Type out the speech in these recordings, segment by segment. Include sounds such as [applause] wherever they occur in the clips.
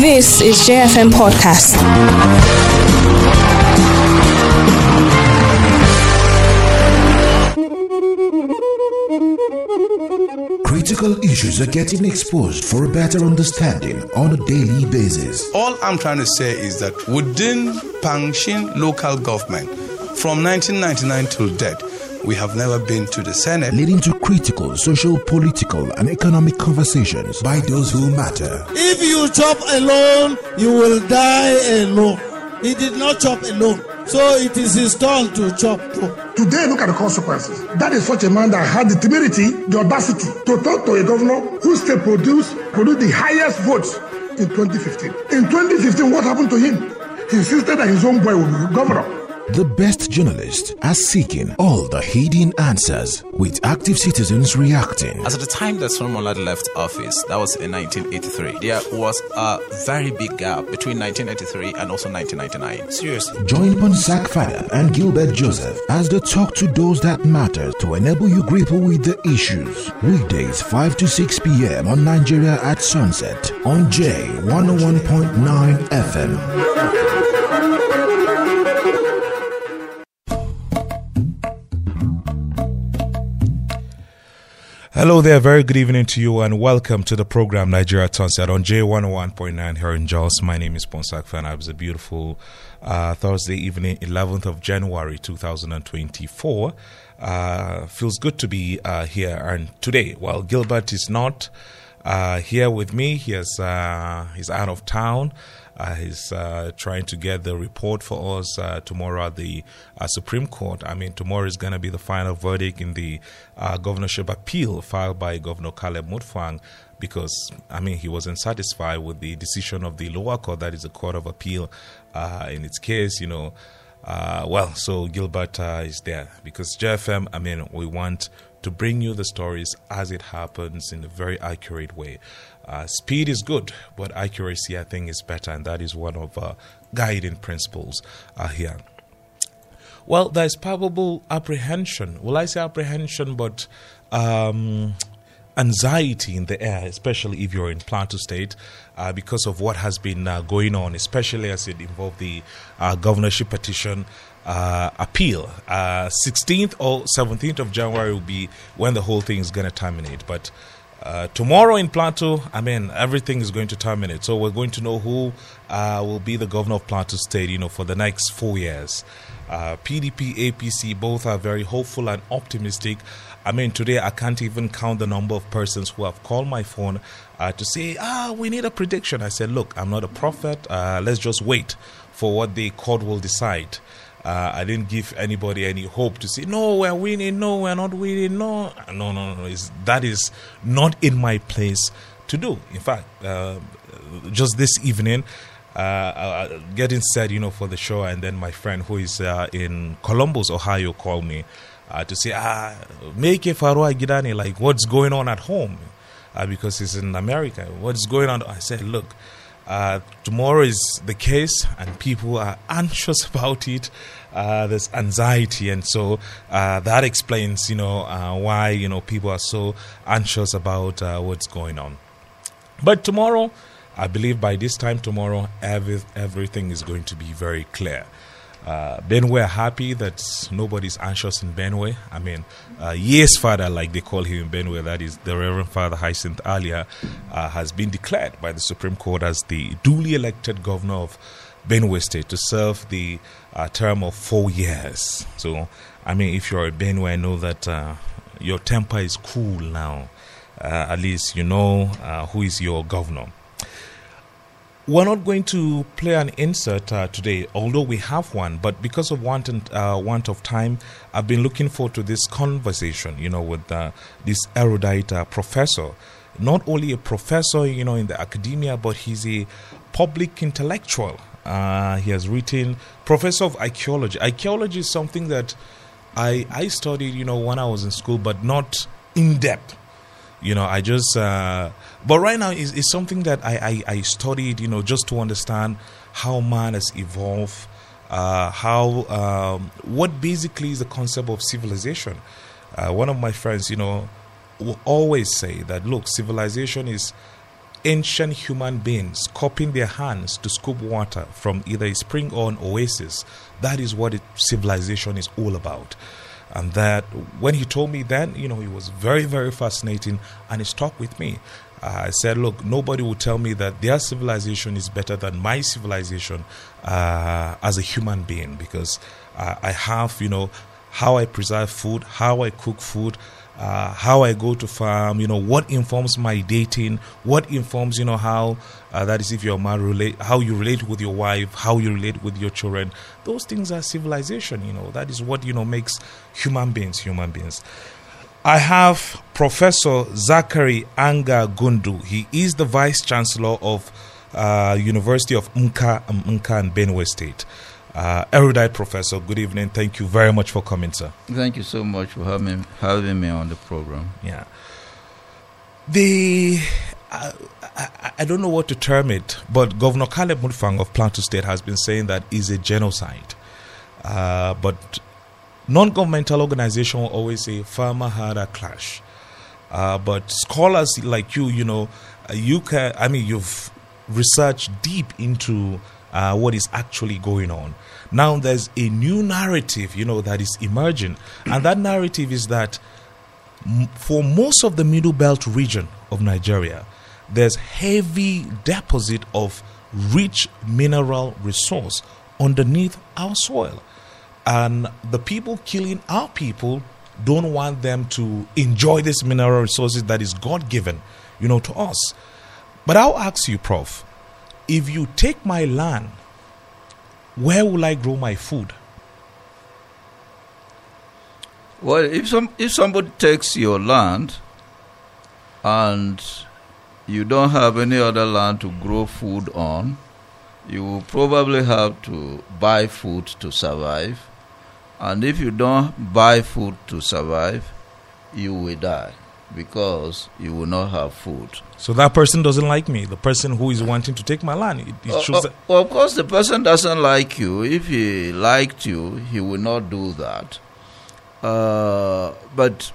This is JFM Podcast. Critical issues are getting exposed for a better understanding on a daily basis. All I'm trying to say is that within Pankshin local government, from 1999 till date, we have never been to the Senate. Leading to critical, social, political, and economic conversations by those who matter. If you chop alone, you will die alone. He did not chop alone. So it is his turn to chop too. Today, look at the consequences. That is such a man that had the temerity, the audacity to talk to a governor who still produced, produced the highest votes in 2015. In 2015, what happened to him? He insisted that his own boy would be governor. The best journalists are seeking all the hidden answers with active citizens reacting. As at the time that Solomon Lar left office, that was in 1983, there was a very big gap between 1983 and also 1999. Seriously. Join Ponsah Fada and Gilbert Joseph as they talk to those that matter to enable you grapple with the issues. Weekdays 5 to 6 p.m. on Nigeria at sunset on J 101.9 FM. Hello there, very good evening to you, and welcome to the program Nigeria Sunset on J101.9 here in Jos. My name is Ponsah Fan. It was a beautiful uh, Thursday evening, 11th of January 2024. Uh, feels good to be uh, here. And today, while Gilbert is not uh, here with me, he has, uh, he's out of town. Uh, he's uh, trying to get the report for us uh, tomorrow at the uh, Supreme Court. I mean, tomorrow is going to be the final verdict in the governorship appeal filed by Governor Caleb Mutfwang because, I mean, he wasn't satisfied with the decision of the lower court, that is the Court of Appeal, in its case, you know. well, so Gilbert is there because JFM, I mean, we want to bring you the stories as it happens in a very accurate way. Uh, speed is good, but accuracy, I think, is better, and that is one of uh, guiding principles uh, here. Well, there's probable apprehension. Will I say apprehension, but um, anxiety in the air, especially if you're in Plateau State, uh, because of what has been uh, going on, especially as it involved the uh, governorship petition uh, appeal. Uh, 16th or 17th of January will be when the whole thing is going to terminate. But uh, tomorrow in Plateau, I mean, everything is going to terminate. So we're going to know who uh, will be the governor of Plateau State, you know, for the next four years. Uh, PDP, APC, both are very hopeful and optimistic. I mean, today I can't even count the number of persons who have called my phone uh, to say, ah, we need a prediction. I said, look, I'm not a prophet. Let's just wait for what the court will decide. Uh, I didn't give anybody any hope to say, no, we're winning, no, we're not winning, no. No, no, no. It's, that is not in my place to do. In fact, uh, just this evening, uh, uh, getting set, you know, for the show, and then my friend who is uh, in Columbus, Ohio, called me uh, to say, ah, make a Farua Gidani, like, what's going on at home? because he's in America. What's going on? I said, look, uh, tomorrow is the case, and people are anxious [laughs] about it. Uh, there's anxiety, and so uh, that explains, you know, uh, why you know people are so anxious about uh, what's going on. But tomorrow, I believe by this time tomorrow, every, everything is going to be very clear. Uh, Benue are happy that nobody's anxious in Benue. I mean, uh, yes, father, like they call him in Benue, that is the Reverend Father Hyacinth Alia, uh, has been declared by the Supreme Court as the duly elected governor of Benue State to serve the uh, term of four years. So, I mean, if you're a Benue, I know that uh, your temper is cool now. Uh, at least you know who is your governor. We're not going to play an insert uh, today, although we have one. But because of want, and, uh, want of time, I've been looking forward to this conversation. You know, with uh, this erudite uh, professor, not only a professor, you know, in the academia, but he's a public intellectual. Uh, he has written professor of archaeology. Archaeology is something that I I studied, you know, when I was in school, but not in depth you know i just uh, but right now is is something that I, I, I studied you know just to understand how man has evolved uh, how um, what basically is the concept of civilization uh, one of my friends you know will always say that look civilization is ancient human beings cupping their hands to scoop water from either a spring or an oasis. That is what it, civilization is all about. And that when he told me then, you know, he was very, very fascinating and it stuck with me. Uh, I said, look, nobody will tell me that their civilization is better than my civilization uh, as a human being because uh, I have, you know, how I preserve food, how I cook food, uh, how I go to farm, you know, what informs my dating, what informs, you know, how uh, that is if you're married, relate, how you relate with your wife, how you relate with your children. Those things are civilization, you know, that is what, you know, makes human beings human beings. I have Professor Zachary Anga Gundu. He is the Vice Chancellor of uh, University of Mkar, Mkar and Benue State. Uh, erudite professor, good evening. Thank you very much for coming, sir. Thank you so much for having, having me on the program. Yeah. The I, I, I, don't know what to term it, but Governor Caleb Mutfwang of Plateau State has been saying that is a genocide. Uh, but non-governmental organization will always say farmer had a clash. Uh, but scholars like you, you know, uh, you can. I mean, you've researched deep into uh, what is actually going on. Now there's a new narrative, you know, that is emerging, and that narrative is that for most of the Middle Belt region of Nigeria, there's heavy deposit of rich mineral resource underneath our soil, and the people killing our people don't want them to enjoy this mineral resources that is God given, you know, to us. But I'll ask you, Prof if you take my land, where will I grow my food? Well, if some if somebody takes your land and you don't have any other land to grow food on, you will probably have to buy food to survive. And if you don't buy food to survive, you will die because you will not have food. So that person doesn't like me. The person who is wanting to take my land. It, uh, uh, well, of course, the person doesn't like you. If he liked you, he will not do that. Uh, but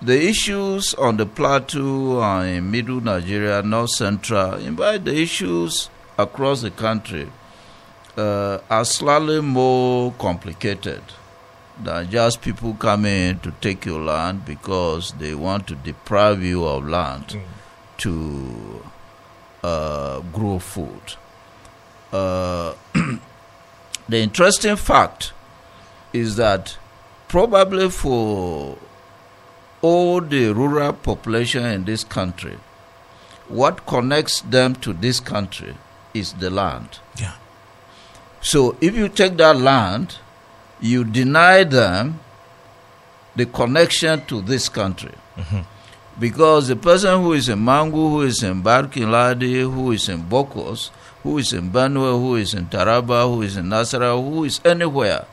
the issues on the plateau and in middle Nigeria, north central, in fact, the issues across the country uh, are slightly more complicated than just people coming to take your land because they want to deprive you of land mm. to uh, grow food. Uh, [clears throat] the interesting fact is that probably for all the rural population in this country, what connects them to this country is the land. Yeah. So if you take that land, you deny them the connection to this country. Mm-hmm. Because the person who is in Mangu, who is in Barkin Ladi, who is in Bokos, who is in Benue, who is in Taraba, who is in Nasara, who is anywhere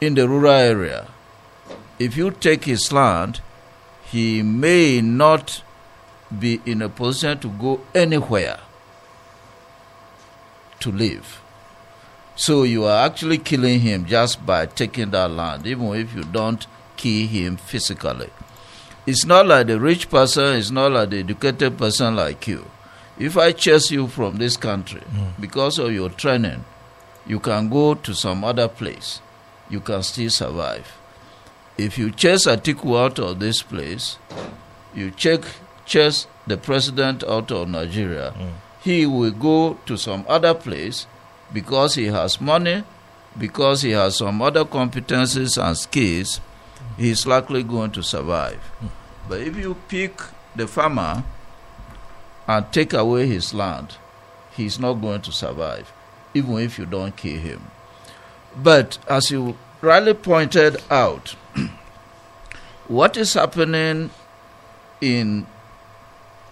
in the rural area, if you take his land, he may not be in a position to go anywhere to live. So you are actually killing him just by taking that land, even if you don't kill him physically. It's not like the rich person, it's not like the educated person like you. If I chase you from this country mm. because of your training, you can go to some other place. You can still survive. If you chase Atiku out of this place, you check, chase the president out of Nigeria, mm. he will go to some other place because he has money, because he has some other competencies and skills, he's likely going to survive. But if you pick the farmer and take away his land, he's not going to survive, even if you don't kill him. But as you rightly pointed out, [clears throat] what is happening in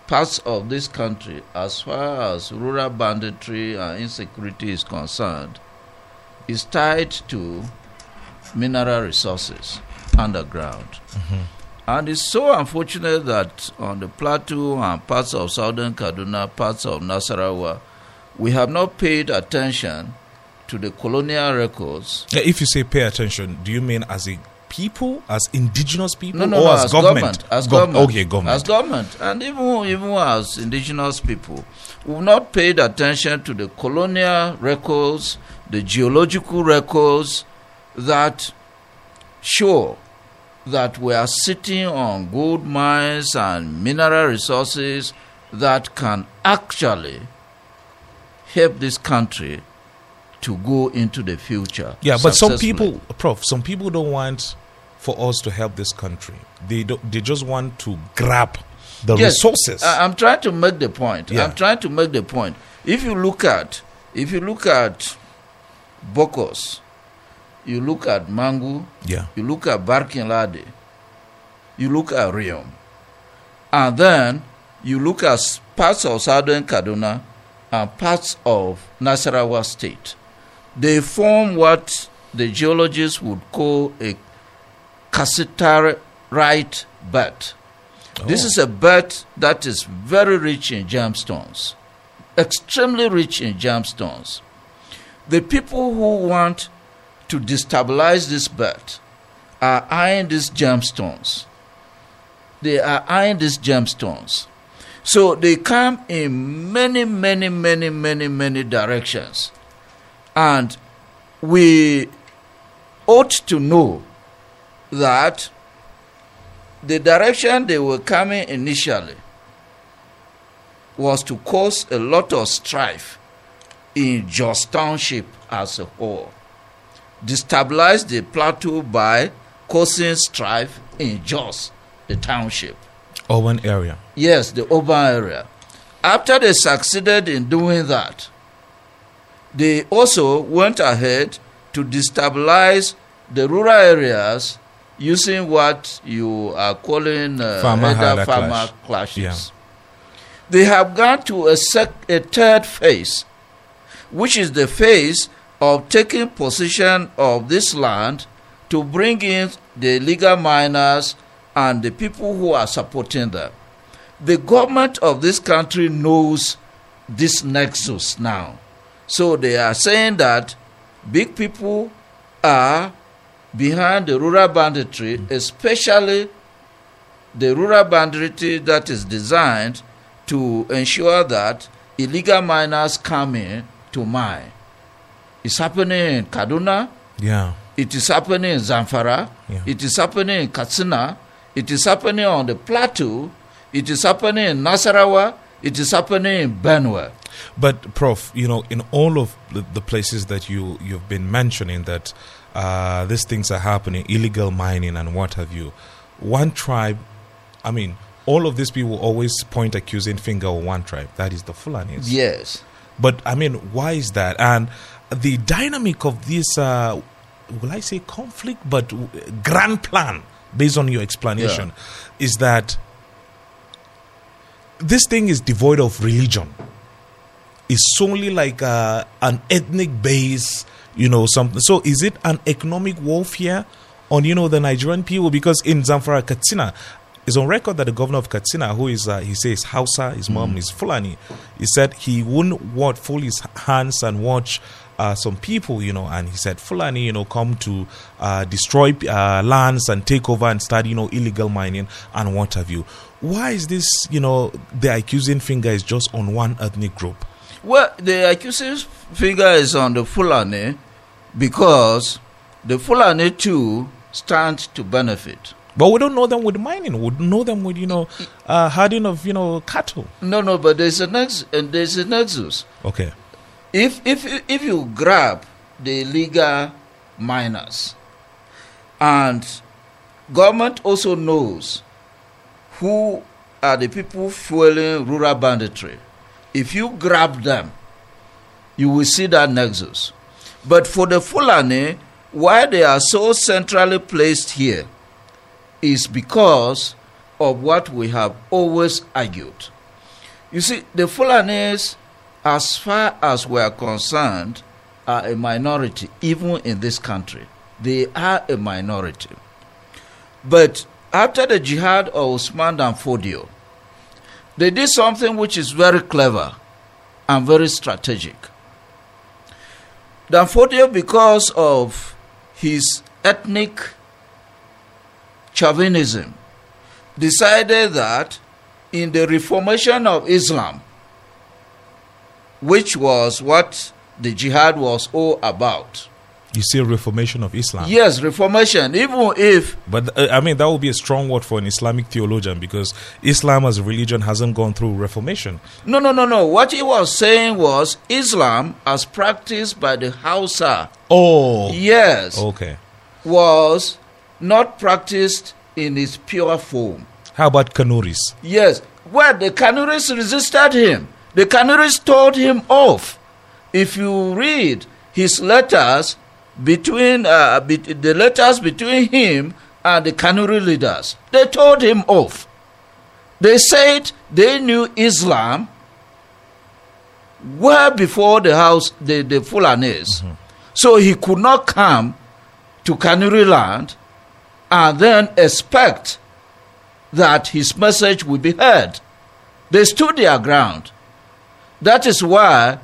parts of this country, as far as rural banditry and insecurity is concerned, is tied to mineral resources underground. Mm-hmm. And it's so unfortunate that on the plateau and parts of southern Kaduna, parts of Nasarawa, we have not paid attention to the colonial records. If you say pay attention, do you mean as a people, as indigenous people, No, no, or no, as, as government? government. As Gov- government. Okay, government. As government. And even, even as indigenous people, we've not paid attention to the colonial records, the geological records that show that we are sitting on gold mines and mineral resources that can actually help this country to go into the future. Yeah, but some people, Prof, some people don't want for us to help this country. They don't, they just want to grab the Yes, resources. I, am trying to make the point. Yeah. I'm trying to make the point. If you look at, if you look at Bokos, you look at Mangu, yeah, you look at Barkin Ladi, you look at Riyom, and then you look at parts of southern Kaduna and parts of Nasarawa state. They form what the geologists would call a cassiterite belt. This Oh. is a belt that is very rich in gemstones, extremely rich in gemstones. The people who want to destabilize this belt are eyeing these gemstones. They are eyeing these gemstones. So they come in many, many, many, many, many directions. And we ought to know that the direction they were coming initially was to cause a lot of strife in Jos Township as a whole. Destabilize the plateau by causing strife in Jos, the township. urban area. Yes, the urban area. After they succeeded in doing that, they also went ahead to destabilize the rural areas using what you are calling uh, Farmer farmer clash. clashes. Yeah. They have gone to a, sec- a third phase, which is the phase of taking possession of this land to bring in the legal miners and the people who are supporting them. The government of this country knows this nexus now. So they are saying that big people are behind the rural banditry, especially the rural banditry that is designed to ensure that illegal miners come in to mine. It's happening in Kaduna, Yeah. it is happening in Zamfara, Yeah. it is happening in Katsina, it is happening on the plateau, it is happening in Nasarawa, it is happening in Benue. But, Prof, you know, in all of the, the places that you you've been mentioning that uh, these things are happening, illegal mining and what have you, one tribe, I mean, all of these people always point accusing finger on one tribe. That is the Fulanis. Yes. But I mean, why is that? And the dynamic of this, uh, will I say conflict, but grand plan, based on your explanation, is that this thing is devoid of religion. It's solely like uh, an ethnic base, you know, something. So is it an economic warfare on, you know, the Nigerian people? Because in Zamfara, Katsina, is on record that the governor of Katsina, who is, uh, he says Hausa, his mom is Fulani, he said he wouldn't want fold his hands and watch uh, some people, you know, and he said Fulani, you know, come to uh, destroy uh, lands and take over and start, you know, illegal mining and what have you. Why is this, you know, the accusing finger is just on one ethnic group? Well, the accusing finger is on the Fulani because the Fulani too stand to benefit. But we don't know them with mining. We know them with, you know, uh, herding of, you know, cattle. No, no, but there's a nex- and there's a nexus. Okay. If if if you grab the legal miners, and government also knows who are the people fueling rural banditry, if you grab them, you will see that nexus. But for the Fulani, why they are so centrally placed here is because of what we have always argued. You see, the Fulanis, as far as we are concerned, are a minority, even in this country. They are a minority. But after the jihad of Usman dan Fodio, they did something which is very clever and very strategic. Danfodio, because of his ethnic chauvinism, decided that in the reformation of Islam, which was what the jihad was all about. You say reformation of Islam. Yes, reformation, even if. But uh, I mean, that would be a strong word for an Islamic theologian because Islam as a religion hasn't gone through reformation. No, no, no, no. What he was saying was Islam, as practiced by the Hausa. Oh. Yes. Okay. Was not practiced in its pure form. How about Kanuris? Yes. Well, the Kanuris resisted him. The Kanuris told him off. If you read his letters between uh, be- the letters between him and the Kanuri leaders, they told him off. They said they knew Islam well before the house the, the Fulanis. So he could not come to Kanuri land and then expect that his message would be heard. They stood their ground. That is why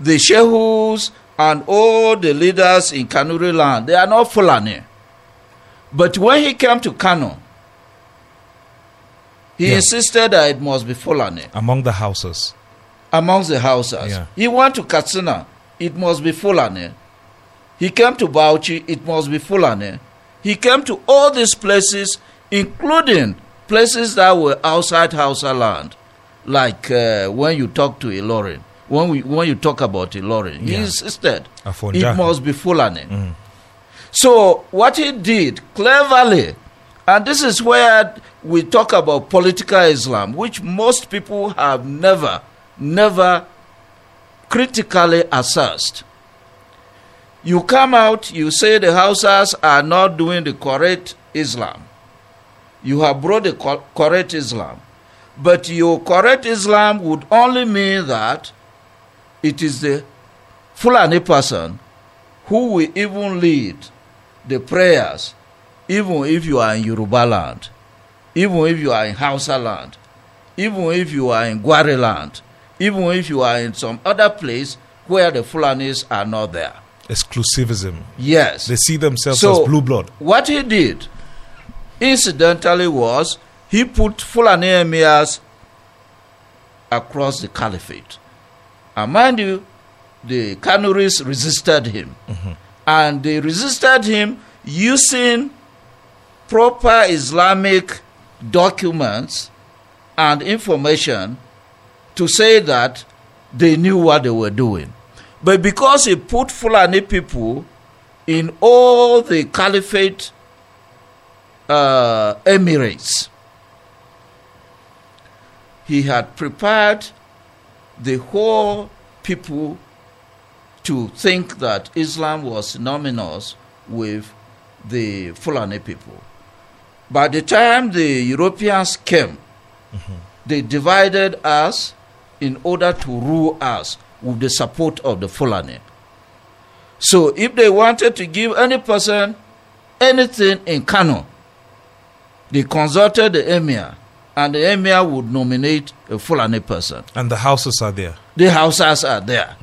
the Shehus and all the leaders in Kanuri land, they are not Fulani. But when he came to Kano, he Yeah. insisted that it must be Fulani Among the Hausas. amongst the Hausas. Yeah. He went to Katsina, it must be Fulani. He came to Bauchi, it must be Fulani. He came to all these places, including places that were outside Hausa land, like uh, when you talk to Ilorin. When, we, when you talk about Ilorin, he Yeah. insisted Afonja. it must be Fulani. Mm. So what he did cleverly, and this is where we talk about political Islam, which most people have never, never critically assessed. You come out, you say the Hausas are not doing the correct Islam. You have brought the correct Islam. But your correct Islam would only mean that it is the Fulani person who will even lead the prayers, even if you are in Yoruba land, even if you are in Hausa land, even if you are in Gwari land, even if you are in some other place where the Fulanis are not there. Exclusivism. Yes. They see themselves So- as blue blood. What he did, incidentally, was he put Fulani emirs across the caliphate. And mind you, the Kanuris resisted him. And they resisted him using proper Islamic documents and information to say that they knew what they were doing. But because he put Fulani people in all the caliphate uh, emirates, he had prepared the whole people to think that Islam was synonymous with the Fulani people. By the time the Europeans came, they divided us in order to rule us with the support of the Fulani. So if they wanted to give any person anything in Kano, they consulted the emir, and the emir would nominate a Fulani person. And the Hausas are there. The Hausas are there.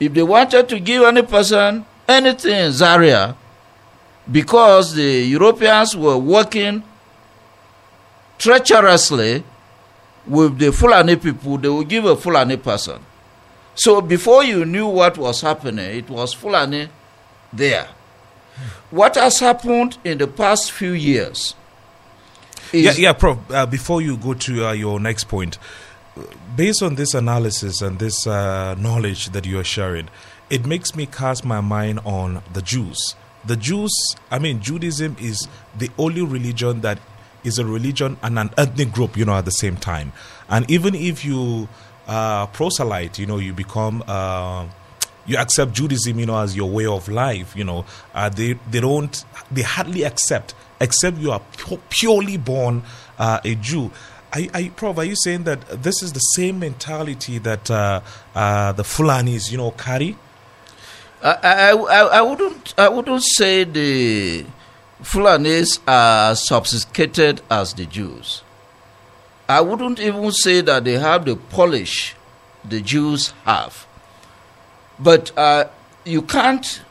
If they wanted to give any person anything in Zaria, because the Europeans were working treacherously with the Fulani people, they would give a Fulani person. So before you knew what was happening, it was Fulani there. What has happened in the past few years Yeah, yeah, Prof. Uh, before you go to uh, your next point, based on this analysis and this uh, knowledge that you are sharing, it makes me cast my mind on the Jews. The Jews, I mean, Judaism is the only religion that is a religion and an ethnic group, you know, at the same time. And even if you uh, proselyte, you know, you become. Uh, you accept Judaism, you know, as your way of life. You know, uh, they they don't they hardly accept except you are pu- purely born uh, a Jew. Are, are Prof, are you saying that this is the same mentality that uh, uh, the Fulanis, you know, carry? I, I, I, I wouldn't I wouldn't say the Fulanis are sophisticated as the Jews. I wouldn't even say that they have the polish the Jews have. But uh, you can't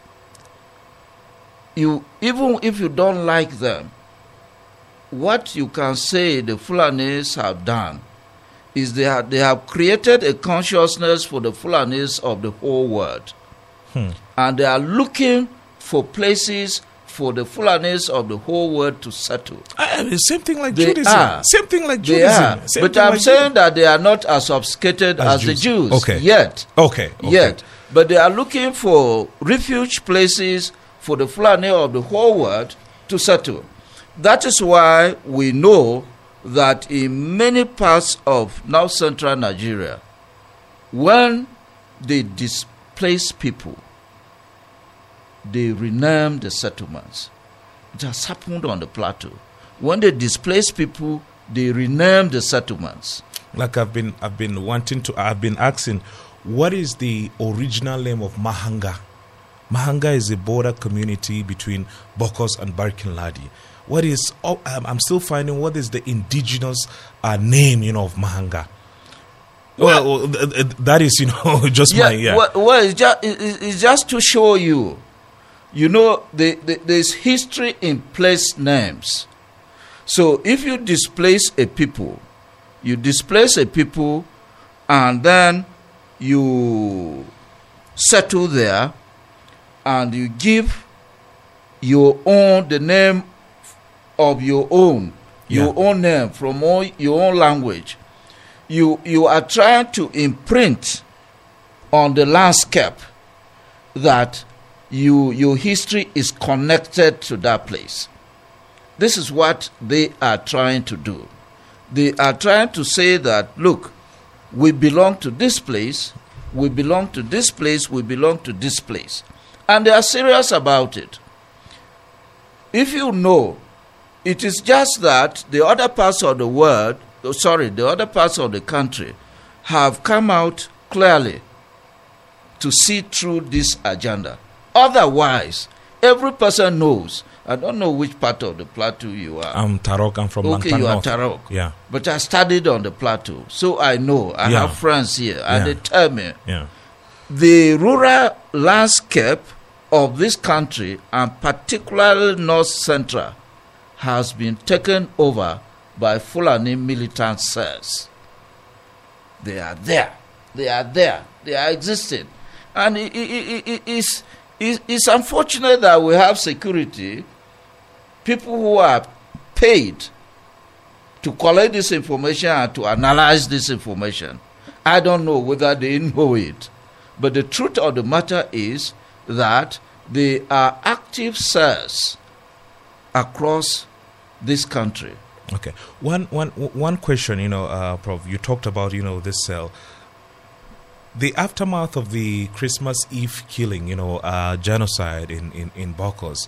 you even if you don't like them, what you can say the Fulanis have done is they have, they have created a consciousness for the Fulanis of the whole world. Hmm. And they are looking for places for the Fulanis of the whole world to settle. I mean, same thing like They Judaism. are. Same thing like Judaism. But I'm like saying that they are not as obfuscated As as, the Jews. Jews Okay. yet. Okay, okay. Yet. But they are looking for refuge places for the Fulani of the whole world to settle. That is why we know that in many parts of now central Nigeria, when they displace people, they rename the settlements. It has happened on the plateau. When they displace people, they rename the settlements. like I've been I've been wanting to I've been asking what is the original name of Mahanga? Mahanga is a border community between Bokos and Barkin Ladi. What is oh, I'm still finding what is the indigenous uh, name you know of Mahanga? Well, th- th- that is you know [laughs] just my yeah. Well, well it's, just, it's just to show you. You know, the, the, there's history in place names. So if you displace a people, you displace a people, and then you settle there, and you give your own the name of your own, your Yeah. own name from all, your own language. You you are trying to imprint on the landscape that you your history is connected to that place. This is what they are trying to do. They are trying to say that look, we belong to this place, we belong to this place, we belong to this place. And they are serious about it. If you know, it is just that the other parts of the world, sorry, the other parts of the country have come out clearly to see through this agenda. Otherwise, every person knows. I don't know which part of the plateau you are. I'm Tarok. I'm from okay, Langtang you are North. Tarok. Yeah, But I studied on the plateau, so I know. I Yeah. have friends here, and Yeah. they tell me yeah. The rural landscape of this country, and particularly north central, has been taken over by Fulani militant cells. They are there. They are there. They are existing. And it, it, it, it, it's, it, it's unfortunate that we have security, people who are paid to collect this information and to analyze this information. I don't know whether they [laughs] know it. But the truth of the matter is that they are active cells across this country. Okay. One, one, one question, you know, uh, Prof. You talked about, you know, this cell. The aftermath of the Christmas Eve killing, you know, uh, genocide in, in, in Bokos,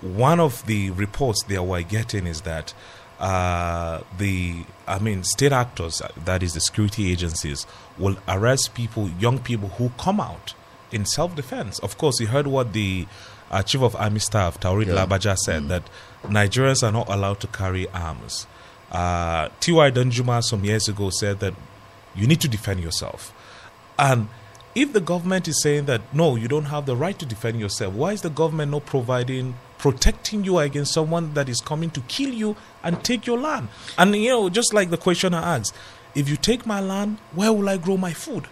one of the reports they were getting is that uh, the, I mean, state actors, that is the security agencies, will arrest people, young people who come out in self defense. Of course, you heard what the uh, Chief of Army Staff, Taoreed Yeah. Lagbaja, said that Nigerians are not allowed to carry arms. Uh, T.Y. Danjuma some years ago said that you need to defend yourself. And if the government is saying that no, you don't have the right to defend yourself, why is the government not providing, protecting you against someone that is coming to kill you and take your land? And you know, just like the questioner asks, if you take my land, where will I grow my food?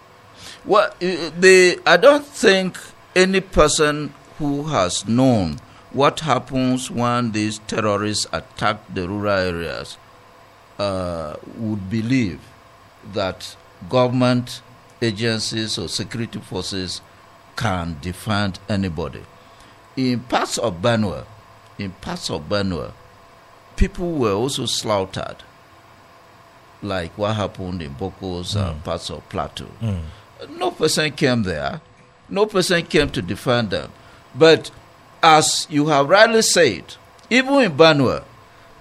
Well, the, I don't think any person who has known what happens when these terrorists attack the rural areas uh, would believe that government agencies or security forces can defend anybody. In parts of Benue, in parts of Benue, people were also slaughtered, like what happened in Bokos and mm. parts of Plateau. Mm. No person came there. No person came to defend them. But as you have rightly said, even in Benue,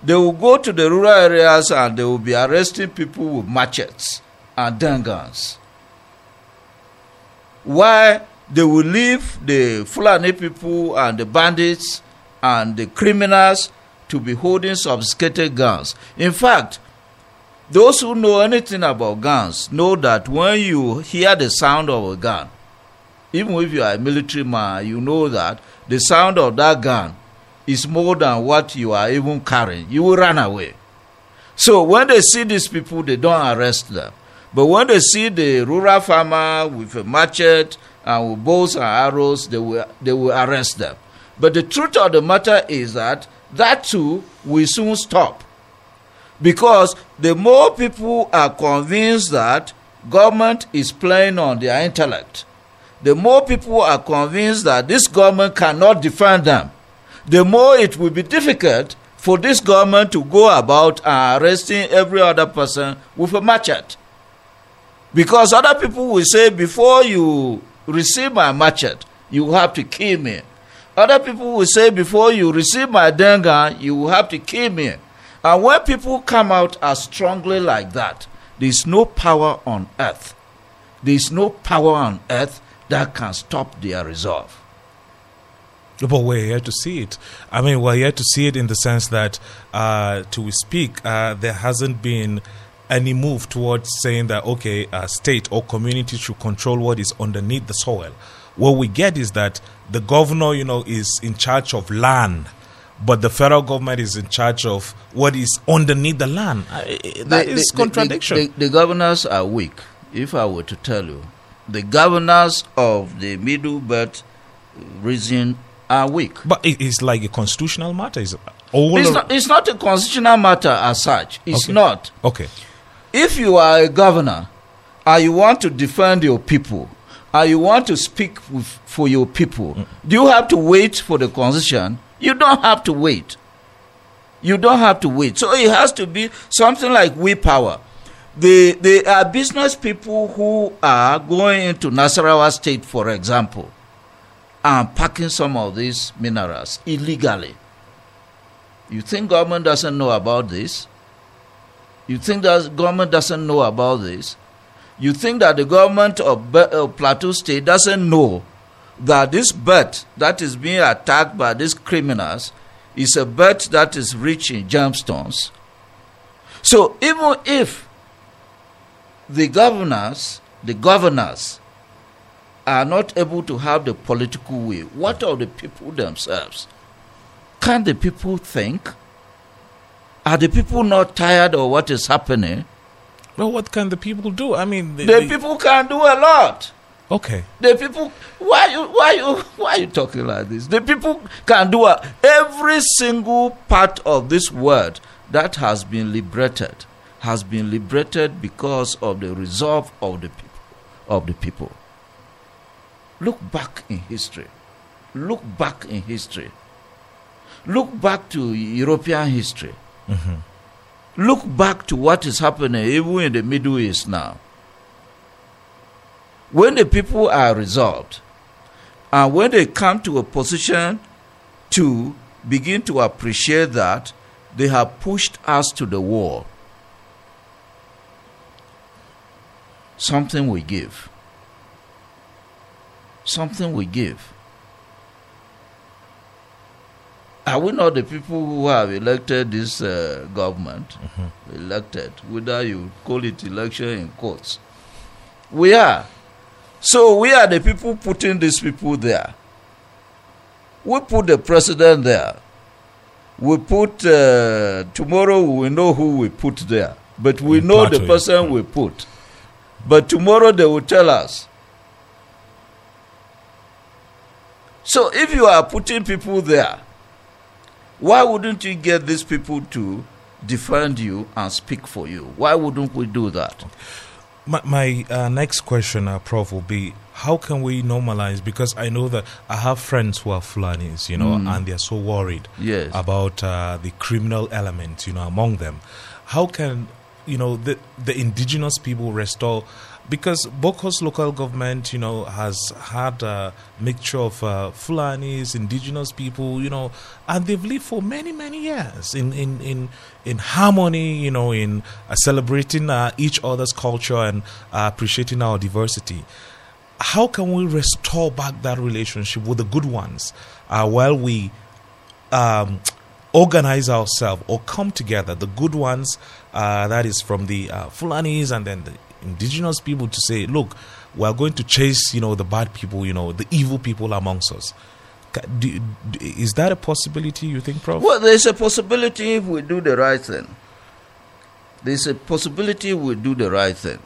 they will go to the rural areas and they will be arresting people with machetes and then guns. Why they will leave the Fulani people and the bandits and the criminals to be holding sophisticated guns. In fact, those who know anything about guns know that when you hear the sound of a gun, even if you are a military man, you know that the sound of that gun is more than what you are even carrying, you will run away. So when they see these people, they don't arrest them. But when they see the rural farmer with a machete and with bows and arrows, they will, they will arrest them. But the truth of the matter is that that too will soon stop. Because the more people are convinced that government is playing on their intellect, the more people are convinced that this government cannot defend them, the more it will be difficult for this government to go about arresting every other person with a machete. Because other people will say, before you receive my machete, you have to kill me. Other people will say, before you receive my denga, you will have to kill me. And when people come out as strongly like that, there is no power on earth. There is no power on earth that can stop their resolve. But we're here to see it. I mean, we're here to see it in the sense that, uh, to we speak, uh, there hasn't been any move towards saying that, okay, a state or community should control what is underneath the soil. What we get is that the governor, you know, is in charge of land, but the federal government is in charge of what is underneath the land. That The- is the- contradiction. The, the, governors are weak. If I were to tell you, the governors of the Middle Belt region are weak. but it is like a constitutional matter. Is all It's not, it's not a constitutional matter as such. It's Okay. not. okay. If you are a governor and you want to defend your people and you want to speak with, for your people, mm. do you have to wait for the constitution? You don't have to wait. You don't have to wait. So it has to be something like we power. They, they are business people who are going into Nasarawa State, for example, and packing some of these minerals illegally. You think government doesn't know about this? You think that government doesn't know about this? You think that the government of uh, Plateau State doesn't know that this bird that is being attacked by these criminals is a bird that is rich in gemstones? So even if the governors, the governors, are not able to have the political will, what of the people themselves? Can the people think? Are the people not tired of what is happening? Well, what can the people do? I mean, The people can do a lot. Okay. The people, why you, why you, why are you talking like this? The people can do a, every single part of this world that has been liberated has been liberated because of the resolve of the people. Of the people. Look back in history. Look back in history. Look back to European history. Mm-hmm. Look back to what is happening even in the Middle East now when the people are resolved and when they come to a position to begin to appreciate that they have pushed us to the wall, something we give. Something we give. Are we not the people who have elected this uh, government? Elected, whether you call it election in quotes. We are. So we are the people putting these people there. We put the president there. We put uh, tomorrow we know who we put there, but we In know the yeah. person we put. But tomorrow they will tell us. So if you are putting people there, why wouldn't you get these people to defend you and speak for you? Why wouldn't we do that? My, my uh, next question, uh, Prof, will be how can we normalize? Because I know that I have friends who are Fulanis, you know, and they're so worried Yes. about uh, the criminal element, you know, among them. How can, you know, the, the indigenous people restore? Because Bokos local government, you know, has had a mixture of uh, Fulanis, indigenous people, you know, and they've lived for many, many years in, in, in, in harmony, you know, in uh, celebrating uh, each other's culture and uh, appreciating our diversity. How can we restore back that relationship with the good ones uh, while we um, organize ourselves or come together, the good ones, uh, that is from the Fulanis and then the indigenous people, to say, look, we are going to chase, you know, the bad people, you know, the evil people amongst us. Do, do, is that a possibility, you think, Prof? Well, there's a possibility if we do the right thing. There's a possibility we do the right thing.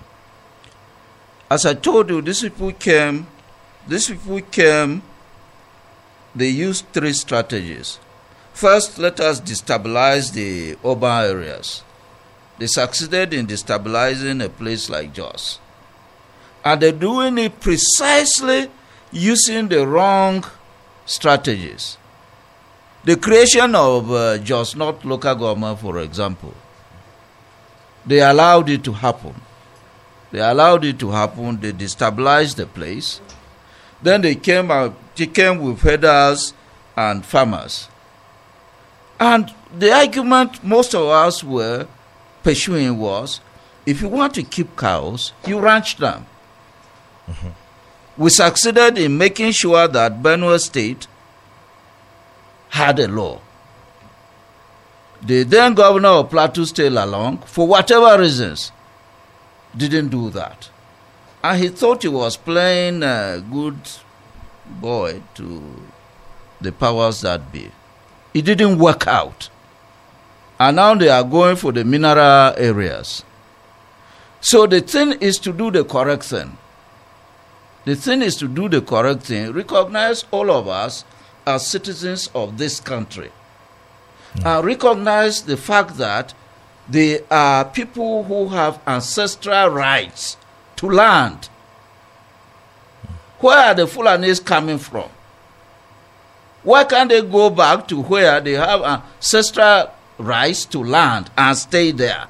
As I told you, these people came, these people came, they used three strategies. First, let us destabilize the urban areas. They succeeded in destabilizing a place like Jos. And they're doing it precisely using the wrong strategies. The creation of uh, Jos North local government, for example, they allowed it to happen. They allowed it to happen. They destabilized the place. Then they came out. They came with herders and farmers. And the argument most of us were pursuing was, if you want to keep cows, you ranch them. We succeeded in making sure that Benue State had a law. The then governor of Plateau State Lalong, for whatever reasons, didn't do that. And he thought he was playing a good boy to the powers that be. It didn't work out. And now they are going for the mineral areas. So the thing is to do the correct thing. The thing is to do the correct thing, recognize all of us as citizens of this country, and recognize the fact that they are people who have ancestral rights to land. Where are the Fulanis coming from? Why can't they go back to where they have ancestral rights to land and stay there?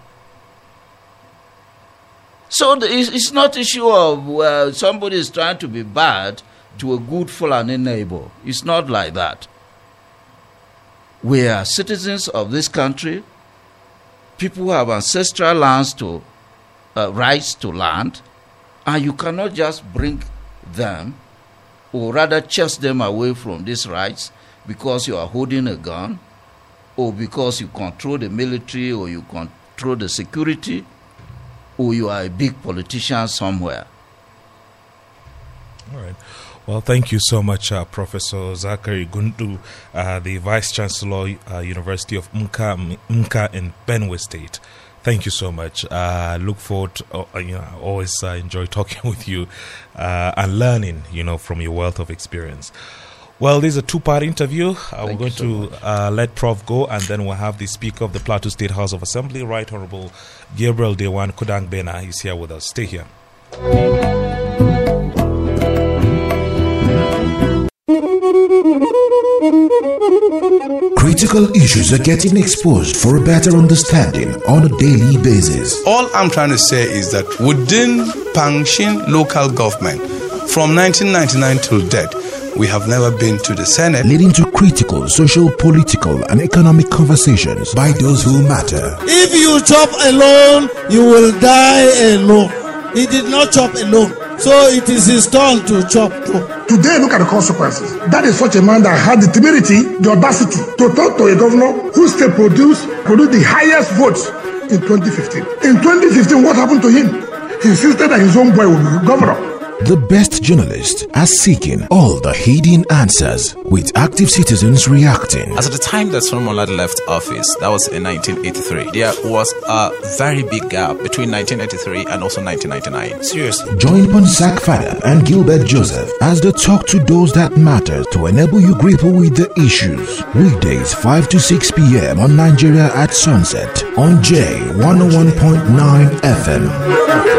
So it's, not issue of well, somebody is trying to be bad to a good Fulani neighbor. It's not like that. We are citizens of this country. People who have ancestral lands to uh, rights to land, and you cannot just bring them, or rather chase them away from these rights because you are holding a gun, or because you control the military, or you control the security, or you are a big politician somewhere. All right. Well, thank you so much, uh, Professor Zachary Gundu, uh, the Vice Chancellor, uh, University of Mkar, Mkar in Benue State. Thank you so much. Uh, look forward. To, uh, you know, I always uh, enjoy [laughs] talking with you uh, and learning, you know, from your wealth of experience. Well, this is a two-part interview. Uh, we're going so to uh, let Prof go, and then we'll have the Speaker of the Plateau State House of Assembly, Right Honorable Gabriel Dewan Kutdangbena. He's here with us. Stay here. Critical issues are getting exposed for a better understanding on a daily basis. All I'm trying to say is that within Pankshin local government, from 1999 till date, we have never been to the Senate. Leading to critical social, political, and economic conversations by those who matter. If you chop alone, you will die alone. He did not chop alone. So it is his turn to chop too. Today, look at the consequences. That is such a man that had the temerity, the audacity to talk to a governor who still produced, produced the highest votes in 2015. In 2015, what happened to him? He insisted that his own boy would be governor. The best journalists are seeking all the hidden answers with active citizens reacting. As at the time that Solomon Lar left office, that was in 1983, there was a very big gap between 1983 and also 1999. Seriously. Join Ponsah Fanap and Gilbert Joseph as they talk to those that matter to enable you grapple with the issues. Weekdays 5 to 6 p.m. on Nigeria at sunset on J 101.9 FM.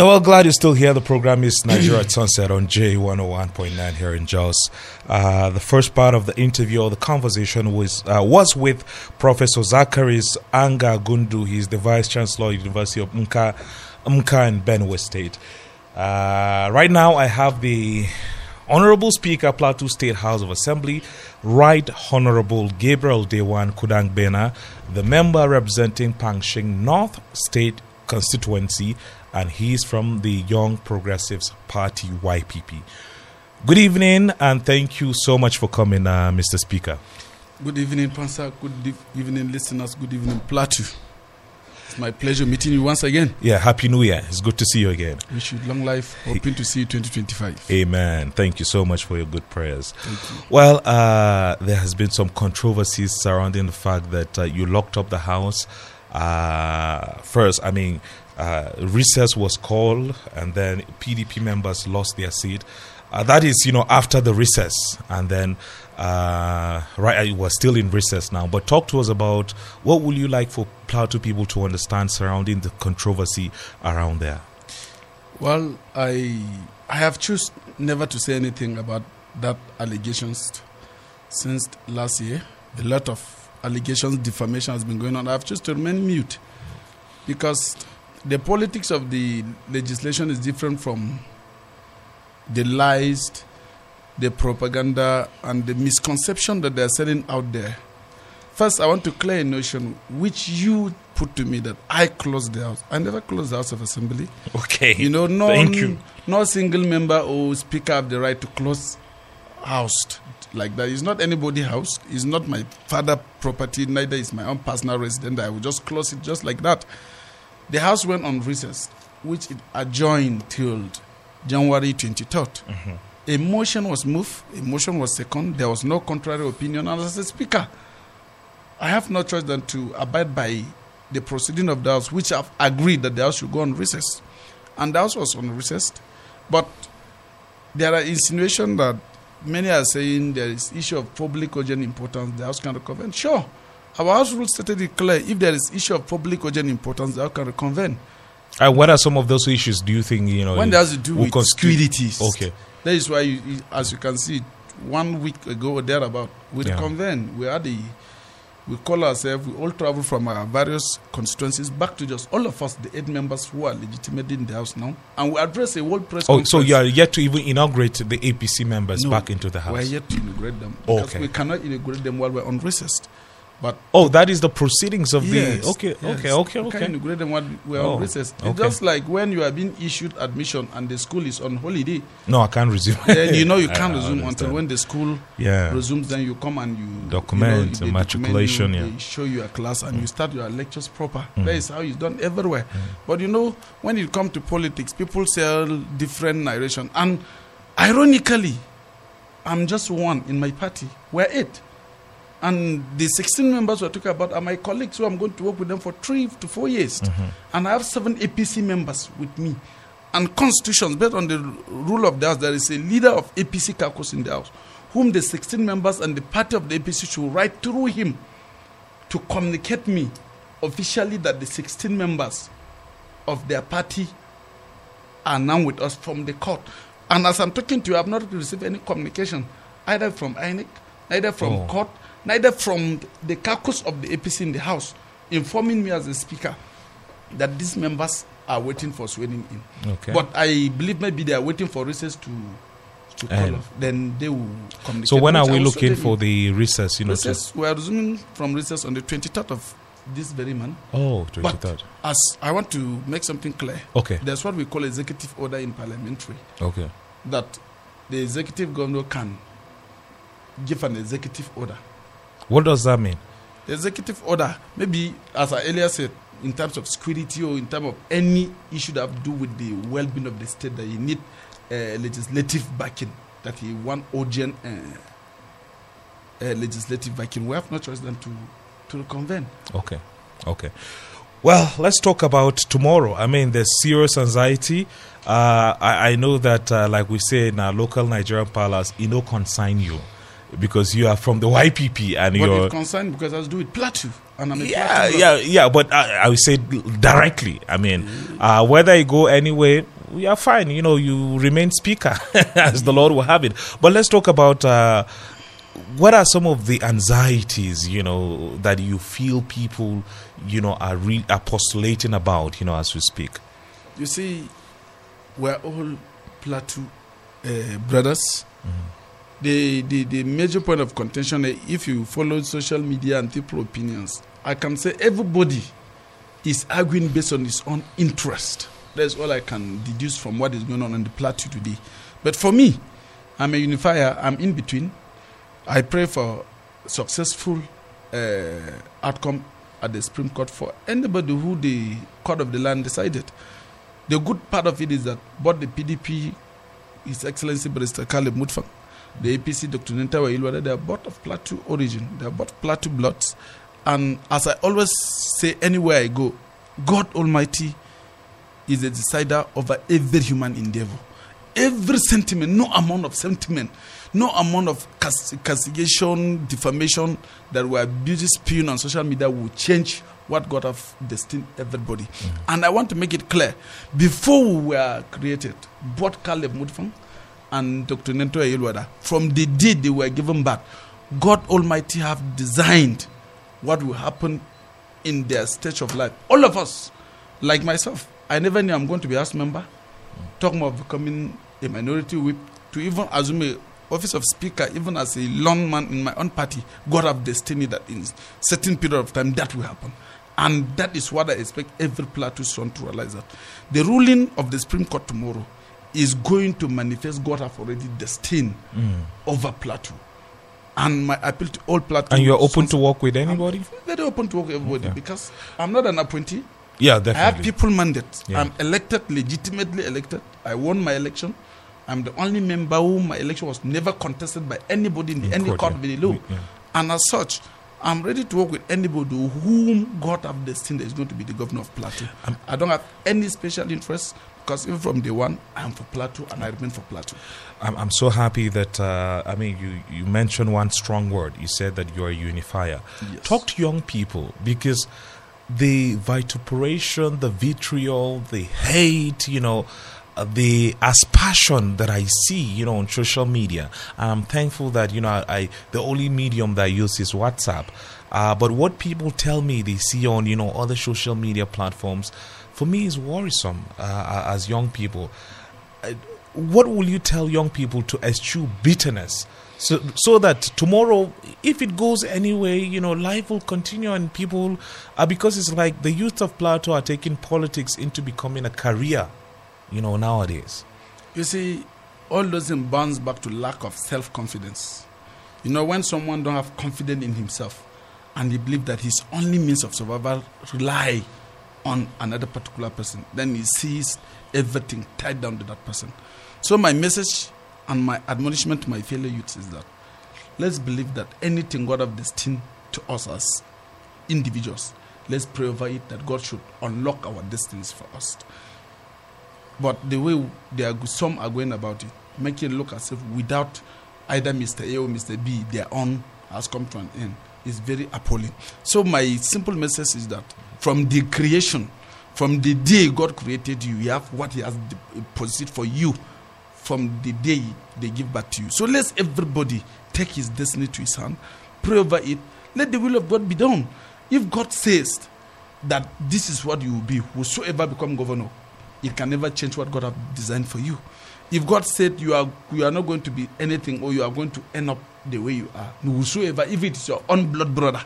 Yeah, well, glad you're still here. The program is Nigeria at Sunset on J101.9 here in Jos. Uh, the first part of the interview or the conversation was uh, was with Professor Zacharis Anga Gundu. He's the Vice Chancellor, of University of Mkar, Mkar in Benue State. Uh, right now, I have the Honorable Speaker, Plateau State House of Assembly, Right Honorable Gabriel Dewan Kutdangbena, the member representing Pankshin North State constituency, and he's from the Young Progressives Party YPP. Good evening, and thank you so much for coming, uh, Mr. Speaker. Good evening, Ponsah. Good evening, listeners. Good evening, Plateau. It's my pleasure meeting you once again. Yeah, Happy New Year. It's good to see you again. Wish you long life. Hoping to see you 2025. Amen. Thank you so much for your good prayers. Well, uh, there has been some controversies surrounding the fact that uh, you locked up the house. Uh, first, I mean, uh, recess was called, and then PDP members lost their seat. Uh, that is, you know, after the recess, and then uh, right, was still in recess now. But talk to us about what would you like for Plateau people to understand surrounding the controversy around there. Well, I I have choose never to say anything about that allegations since last year. A lot of allegations, defamation has been going on. I've chosen to remain mute because the politics of the legislation is different from the lies, the propaganda, and the misconception that they're selling out there. First, I want to clear a notion which you put to me that I closed the house. I never closed the House of Assembly. Okay. You know, no, Thank you. no single member or speaker have the right to close house like that. It's not anybody house. It's not my father property. Neither is my own personal residence. I will just close it just like that. The house went on recess, which it adjourned till January 23rd. Mm-hmm. A motion was moved. A motion was second. There was no contrary opinion. And as a speaker, I have no choice than to abide by the proceeding of the House, which I've agreed that the House should go on recess. And the House was on recess. But there are insinuations that many are saying there is issue of public urgent importance, the House can reconvene. Sure. Our House rules stated it clear. If there is issue of public urgent importance, the House can reconvene. And what are some of those issues do you think, you know, When does it do with securities. Okay. That is why, you, as you can see, one week ago or thereabout, we Yeah. We had the, we call ourselves, we all travel from our various constituencies back to just all of us, the eight members who are legitimate in the house now, and we address a world press Oh, conference. so you are yet to even inaugurate the APC members No, back into the house? We're yet to integrate them. Because Okay. We cannot integrate them while we're on recess. But Oh, that is the proceedings of Yes, the. Okay, yes. okay, okay, We can okay. integrate them while we're Oh, on recess. It's okay. just like when you are being issued admission and the school is on holiday, No, I can't resume. [laughs] then you know you [laughs] can't resume until when the school Yeah. resumes. Then you come and you Document, you know, the matriculation, document you, yeah. They show you a class and you start your lectures proper. Mm. That is how it's done everywhere. But you know, when it comes to politics, people sell different narration. And ironically, I'm just one in my party. We're eight. And the 16 members we're talking about are my colleagues who I'm going to work with them for three to four years. Mm-hmm. And I have seven APC members with me. And constitutions, based on the rule of the House, there is a leader of APC caucus in the House, whom the 16 members and the party of the APC should write through him to communicate me officially that the 16 members of their party are now with us from the court. And as I'm talking to you, I've not received any communication either from INEC, either from Oh. court, neither from the caucus of the APC in the House, informing me as a speaker that these members are waiting for swearing in. Okay. But I believe maybe they are waiting for recess to to call And- off. Then they will communicate. so when are we looking for the recess? You know, recess? We are resuming from recess on the 23rd of this very month. oh, But 23rd. as I want to make something clear, Okay, there's what we call executive order in parliamentary okay, that the executive governor can give an executive order. What does that mean? The executive order, maybe as I earlier said, in terms of security or in terms of any issue that have to do with the well-being of the state, that you need uh, legislative backing, that you want urgent uh, uh, legislative backing. We have no choice than to to reconvene. Okay, okay. Well, let's talk about tomorrow. I mean, there's serious anxiety. Uh, I, I know that, uh, like we say in our local Nigerian palace, it no consign you because you are from the YPP and But you're. concerned because I was doing Plateau, and I'm yeah, yeah, yeah. But I, I would say directly. I mean, uh, whether you go anyway, we are fine. You know, you remain speaker [laughs] as the Lord will have it. But let's talk about uh, what are some of the anxieties you know that you feel people you know are re- are postulating about you know as we speak. You see, we're all Plateau uh, brothers. The, the the major point of contention, if you follow social media and people opinions, I can say everybody is arguing based on his own interest. That's all I can deduce from what is going on in the Plateau today. But for me, I'm a unifier. I'm in between. I pray for successful uh, outcome at the Supreme Court for anybody who the court of the land decided. The good part of it is that both the PDP, His Excellency Barrister Caleb Mutfwang, the APC, Dr. Nentawe Yilwatda, they are both of Plateau origin. They are both Plateau bloods. And as I always say, anywhere I go, God Almighty is the decider over every human endeavor. Every sentiment, no amount of sentiment, no amount of cas- castigation, defamation that we are busy spewing on social media will change what God have destined everybody. Mm. And I want to make it clear before we were created, both Caleb Mutfwang and Dr. Nentawe Yilwatda, from the day they were given birth, God Almighty have designed what will happen in their stage of life. All of us, like myself, I never knew I'm going to be House member. Talking about becoming a minority whip, to even assume a office of speaker, even as a lone man in my own party, God have destiny that in certain period of time that will happen. And that is what I expect every plateau son to realize that. The ruling of the Supreme Court tomorrow is going to manifest God have already destined mm. over plateau. And my appeal to all plateau And you're open to work with anybody? I'm very open to work with everybody Yeah. because I'm not an appointee. Yeah, definitely. I have people mandate. Yeah. I'm elected, legitimately elected. I won my election. I'm the only member who my election was never contested by anybody in, In any court, court yeah. law. Yeah. And as such, I'm ready to work with anybody whom God have destined is going to be the governor of Plateau. I don't have any special interest because even from day one, I'm for Plateau and I remain for Plateau. I'm, I'm so happy that uh, I mean you you mentioned one strong word. You said that you're a unifier. Yes. Talk to young people because the vituperation, the vitriol, the hate, you know, the aspersion that I see, you know, on social media. And I'm thankful that you know I, I the only medium that I use is WhatsApp. Uh, but what people tell me they see on you know other social media platforms, for me is worrisome uh, as young people what will you tell young people to eschew bitterness so so that tomorrow if it goes anyway you know life will continue and people uh, because it's like the youth of plateau are taking politics into becoming a career you know nowadays You see, all those things bounce back to lack of self-confidence. You know, when someone don't have confidence in himself and he believe that his only means of survival rely on another particular person, then he sees everything tied down to that person. So my message and my admonishment to my fellow youths is that let's believe that anything God have destined to us as individuals, let's pray over it that God should unlock our destinies for us. But the way they are, some are going about it, making it look as if without either Mr. A or Mr. B, their own has come to an end, is very appalling. So my simple message is that from the creation, from the day God created you, you have what He has deposited for you from the day they give back to you. So let's everybody take his destiny to his hand, pray over it, let the will of God be done. If God says that this is what you will be, whosoever become governor, it can never change what God has designed for you. If God said you are you are not going to be anything or you are going to end up the way you are, whosoever, if it is your own blood brother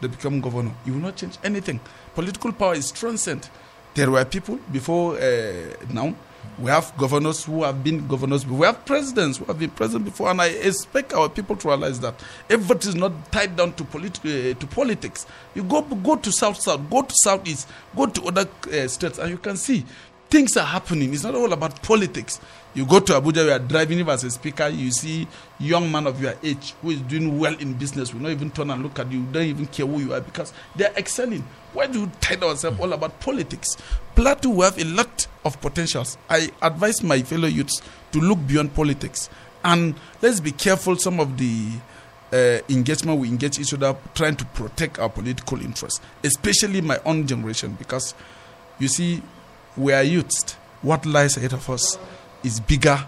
that become governor, you will not change anything. Political power is transcend. There were people before uh, now. We have governors who have been governors. We have presidents who have been president before, and I expect our people to realize that everything is not tied down to, polit- uh, to politics. You go go to south south, go to southeast, go to other uh, states, and you can see things are happening. It's not all about politics. You go to Abuja, you are driving if as a speaker, you see young man of your age who is doing well in business, will not even turn and look at you, don't even care who you are because they are excelling. Why do we tie ourselves all about politics? Plateau we have a lot of potentials. I advise my fellow youths to look beyond politics and let's be careful some of the uh, engagement we engage each other trying to protect our political interests, especially my own generation because you see we are youths. What lies ahead of us is bigger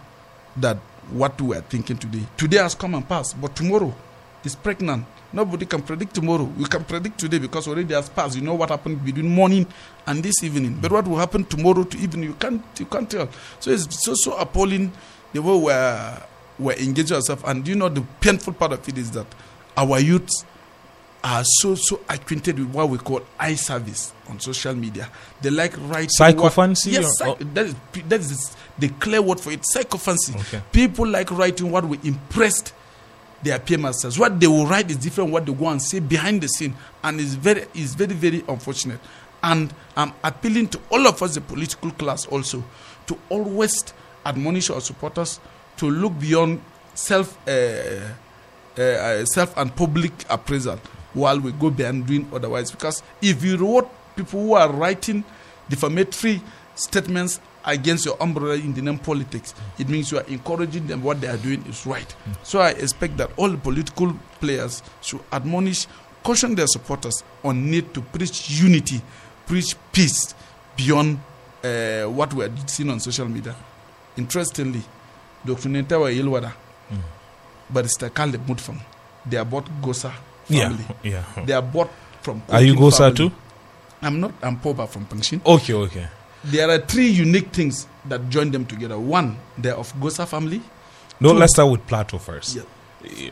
than what we are thinking today. Today has come and passed, but tomorrow is pregnant. Nobody can predict tomorrow. We can predict today because already has passed. You know what happened between morning and this evening. But what will happen tomorrow to evening, you can't you can't tell. So it's so so appalling the way we're we're engaging ourselves. And you know the painful part of it is that our youths are so so acquainted with what we call eye service on social media. They like writing Psychophancy What, yes, or- psych- that is that is the clear word for it. Psychophancy. Okay. People like writing what we impressed their peer masters. What they will write is different. What they go and say behind the scene, and it's very is very very unfortunate. And I'm appealing to all of us, the political class, also to always admonish our supporters to look beyond self. Uh, uh, uh, self and public appraisal while we go beyond doing otherwise. Because if you reward people who are writing defamatory statements against your umbrella in the name politics, it means you are encouraging them what they are doing is right. So I expect that all the political players should admonish, caution their supporters on need to preach unity, preach peace beyond uh, what we are seeing on social media. Interestingly, Dr. Nentawe Yilwatda, Barrister Caleb Mutfwang, they are both Gosa family. yeah. They are bought from. Are you Gosa too? I'm not. I'm Poba from Pankshin. Okay, okay. There are three unique things that join them together. One, they're of Gosa family. No, Two- let's start with Plateau first. Yeah.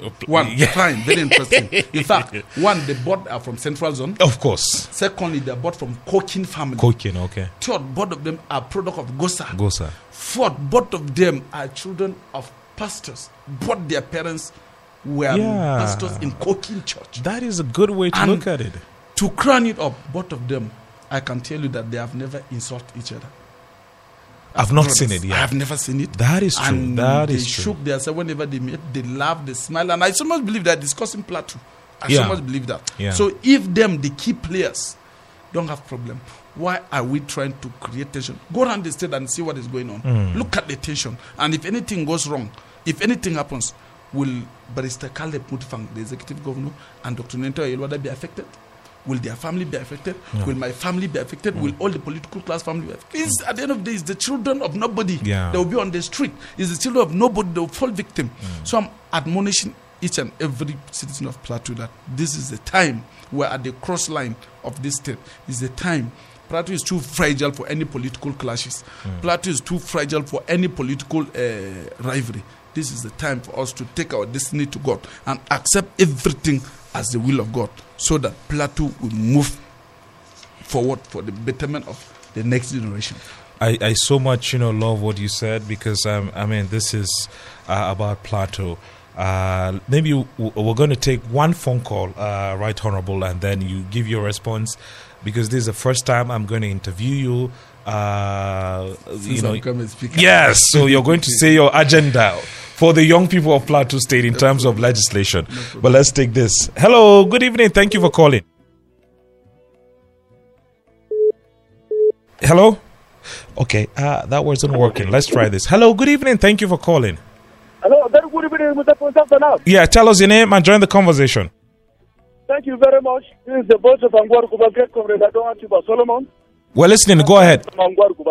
Uh, One, yeah. fine, very interesting. In [laughs] fact, one, they bought are from Central Zone. Of course. Secondly, they're bought from COCIN family. COCIN, okay. Third, both of them are product of Gosa. Gosa. Fourth, both of them are children of pastors. Both their parents were Yeah. pastors in COCIN church. That is a good way to And look at it. To crown it up, both of them, I can tell you that they have never insulted each other. I've not Brothers. seen it yet. I have never seen it. That is true. And That they is true. shook themselves whenever they meet. They laugh, they smile, and I so much believe they're discussing plateau. I Yeah. so much believe that. Yeah. So if them, the key players, don't have problem, why are we trying to create tension? Go around the state and see what is going on. Hmm. Look at the tension, and if anything goes wrong, if anything happens, will Barrister Caleb Mutfwang, the executive governor, and Dr. Nentawe Yilwatda be affected? Will their family be affected? Will my family be affected? Will all the political class family be affected? It's, at the end of the day, it's the children of nobody Yeah. that will be on the street. It's the children of nobody that will fall victim. So I'm admonishing each and every citizen of Plateau that this is the time where at the cross line of this state is the time. Plateau is too fragile for any political clashes. Plateau is too fragile for any political uh, rivalry. This is the time for us to take our destiny to God and accept everything as the will of God so that Plateau will move forward for the betterment of the next generation. I, I so much you know love what you said because um, I mean this is uh, about Plateau. Uh, maybe we're going to take one phone call, uh, right, honorable, and then you give your response because this is the first time I'm going to interview you. Uh, you know, I'm becoming speaker. yes. So you're going to say your agenda [laughs] for the young people of Plateau State in terms of legislation. But let's take this. Hello, good evening. Thank you for calling. Hello. Okay, uh, that wasn't working. Let's try this. Hello, good evening. Thank you for calling. Hello, very good evening, Mr. Ponsafana. Yeah, tell us your name and join the conversation. Thank you very much. This is the voice of Angwar Kuba, great comrade. I don't want to Solomon. We're listening. Go ahead.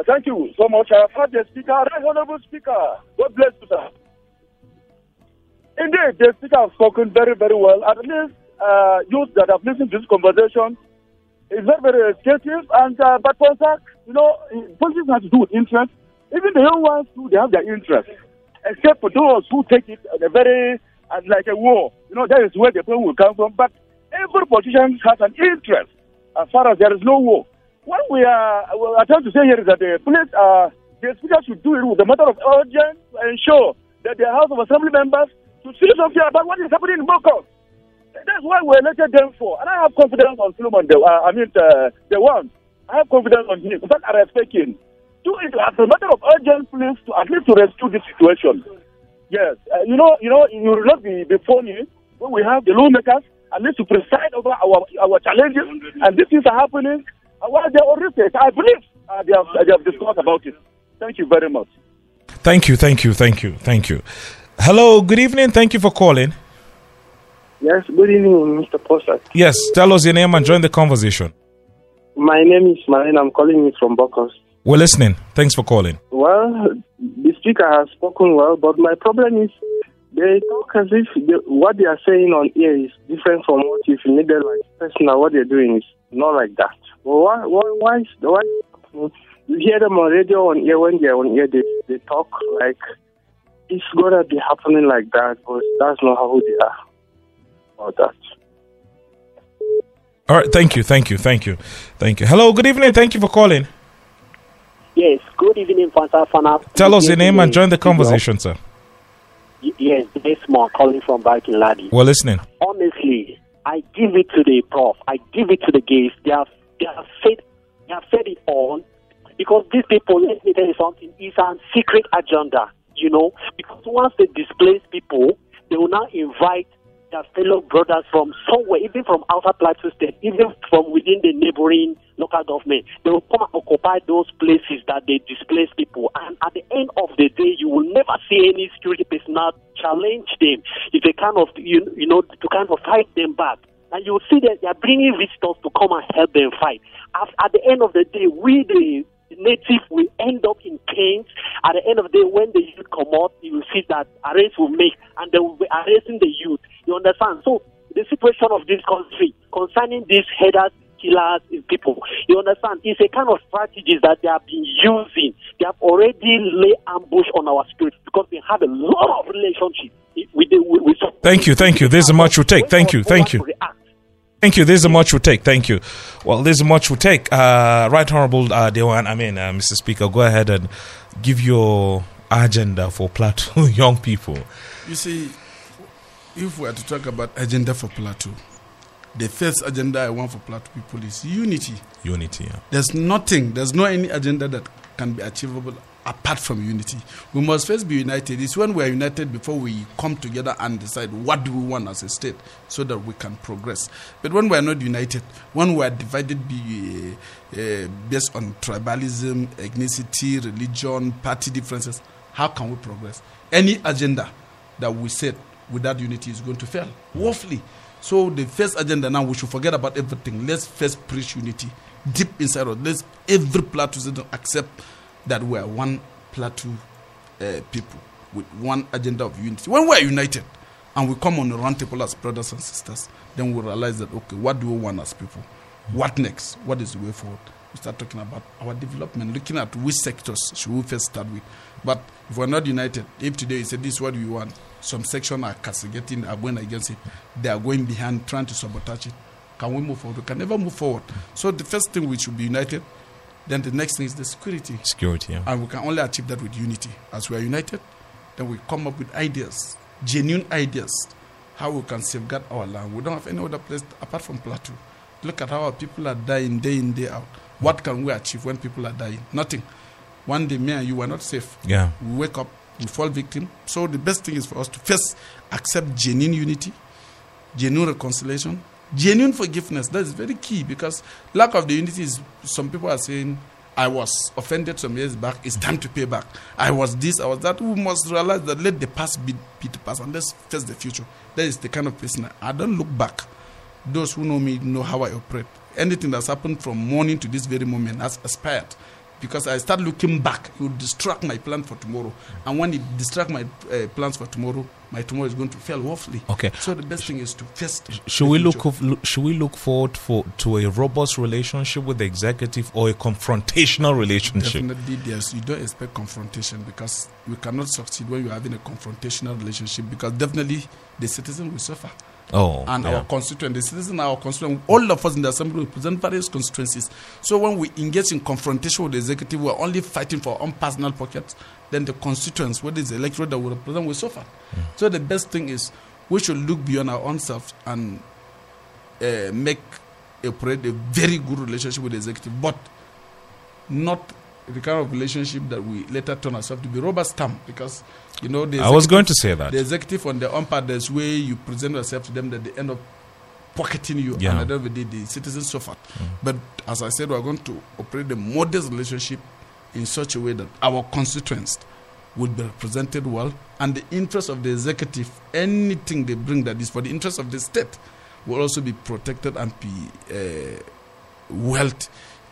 Thank you so much. I have heard the speaker, right honorable speaker. God bless you, sir. Indeed, the speaker has spoken very, very well. At least uh, youth that have listened to this conversation is very, very educative. And uh, but Ponsah, you know, politics has to do with interest. Even the young ones too, they have their interest. Except for those who take it at a very uh, like a war. You know, that is where the problem will come from. But every politician has an interest as far as there is no war. What we are, what are trying to say here is that the police, uh, the speaker should do it with a matter of urgency to ensure that the House of Assembly members to see something about what is happening in Bokos. That's why we elected them for. And I have confidence on Solomon, the, uh, I mean, the, the one. I have confidence on him. In I respect him. Do it as a matter of urgent, please, to at least to rescue this situation. Yes, uh, you know, you know, you will not be, be phony when we have the lawmakers at least to preside over our our challenges, and these things are happening. Uh, while they are on research, I believe uh, they have they have discussed about it. Thank you very much. Thank you, thank you, thank you, thank you. Hello, good evening. Thank you for calling. Yes, good evening, Mr. Posat. Yes, tell us your name and join the conversation. My name is Marine. I'm calling you from Bokos. We're listening. Thanks for calling. Well, the speaker has spoken well, but my problem is they talk as if the, what they are saying on air is different from what if you needed like personal. What they're doing is not like that. Well, why? Why? Why? why you hear them on radio on air when they're on air, they they talk like it's gonna be happening like that, but that's not how they are. About that. All right, thank you, thank you, thank you, thank you. Hello, good evening. Thank you for calling. Yes, good evening, Fanta Fana. Tell us your name and join the conversation, sir. Y- Yes, this small calling from Barkin Ladi. We're listening. Honestly, I give it to the prof. I give it to the gays. They have they have said they have said it all because these people. Let me tell you something. It's a secret agenda. You know, because once they displace people, they will now invite their fellow brothers from somewhere, even from outside Plateau State, even from within the neighboring local government. They will come and occupy those places that they displace people. And at the end of the day, you will never see any security personnel challenge them. If they kind of, you, you know, to kind of fight them back. And you will see that they are bringing visitors to come and help them fight. At, at the end of the day, we, the native, will end up in pain. At the end of the day, when the youth come out, you will see that arrests will make, and they will be arresting the youth. You understand? So, the situation of this country concerning these headers, killers, is people, you understand? It's a kind of strategies that they have been using. They have already laid ambush on our spirit because they have a lot of relationship with the with, with Thank you, thank you. There's a much we take. Thank you, thank you. Thank you. This is much we take. Thank you. Well, this is much we take. Uh, right Honorable uh, Dewan, I mean, uh, Mr. Speaker, go ahead and give your agenda for Plateau [laughs] young people. You see, if we are to talk about agenda for Plateau, the first agenda I want for Plateau people is unity. Unity, yeah. There's nothing, there's no any agenda that can be achievable apart from unity. We must first be united. It's when we are united before we come together and decide what do we want as a state so that we can progress. But when we are not united, when we are divided be, uh, uh, based on tribalism, ethnicity, religion, party differences, how can we progress? Any agenda that we set without unity is going to fail woefully. So the first agenda now we should forget about everything. Let's first preach unity deep inside us. Let's every citizen accept that we are one plateau uh, people with one agenda of unity. When we are united and we come on a round table as brothers and sisters, then we realize that okay, what do we want as people? What next? What is the way forward? We start talking about our development, looking at which sectors should we first start with. But if we're not united, if today you say this is what we want, some section are castigating, are going against it, they are going behind, trying to sabotage it. Can we move forward? We can never move forward. So the first thing we should be united. Then the next thing is the security. Security, yeah. And we can only achieve that with unity. As we are united, then we come up with ideas, genuine ideas, how we can safeguard our land. We don't have any other place apart from Plateau. Look at how our people are dying day in, day out. What can we achieve when people are dying? Nothing. One day, me and you are not safe. Yeah. We wake up, we fall victim. So the best thing is for us to first accept genuine unity, genuine reconciliation, genuine forgiveness. That is very key because lack of the unity is some people are saying, I was offended some years back, it's time to pay back. I was this, I was that. We must realize that let the past be, be the past and let's face the future. That is the kind of person I, don't look back. Those who know me know how I operate. Anything that's happened from morning to this very moment has aspired. Because I start looking back, it will distract my plan for tomorrow. And when it distract my uh, plans for tomorrow, my tomorrow is going to fail woefully. Okay. So the best thing is to first. Should we look, of, look should we look forward for to a robust relationship with the executive or a confrontational relationship? Definitely, yes. You don't expect confrontation because you cannot succeed when you're having a confrontational relationship because definitely the citizen will suffer. Oh, and yeah. our constituent, the citizen, our constituent, all of us in the assembly represent various constituencies. So when we engage in confrontation with the executive, we're only fighting for our own personal pockets. Then the constituents, what is the electorate that we represent, will suffer. So the best thing is we should look beyond our own selves and uh, make a, a very good relationship with the executive, but not the kind of relationship that we later turn ourselves to be rubber stamp because you know the I was going to say that. the executive on their own part there's way you present yourself to them that they end up pocketing you Yeah. and at the end of the day the citizens suffer but as I said we're going to operate a modest relationship in such a way that our constituents would be represented well and the interest of the executive anything they bring that is for the interest of the state will also be protected and be uh, wealth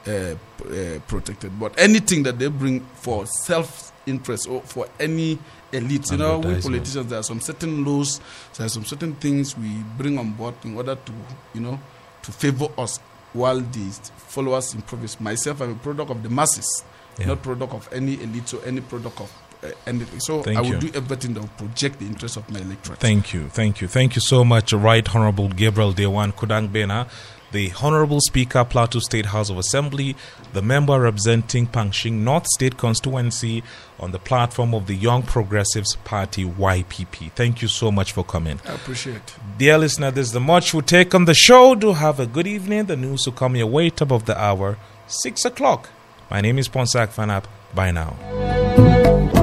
uh, uh, protected. But anything that they bring for self interest or for any elite, you know, we politicians, there are some certain laws, there are some certain things we bring on board in order to, you know, to favor us while the followers improve. Myself, I'm a product of the masses, Yeah. not product of any elite or any product of uh, anything. So Thank I will you. do everything that will project the interest of my electorate. Thank you, thank you, thank you so much, Right Honorable Gabriel Dewan Kutdangbena, the Honorable Speaker, Plateau State House of Assembly, the member representing Pankshin North State Constituency on the platform of the Young Progressives Party, YPP. Thank you so much for coming. I appreciate it. Dear listener, this is the much we take on the show. Do have a good evening. The news will come your way top of the hour, 6 o'clock. My name is Ponsah Fanap. Bye now.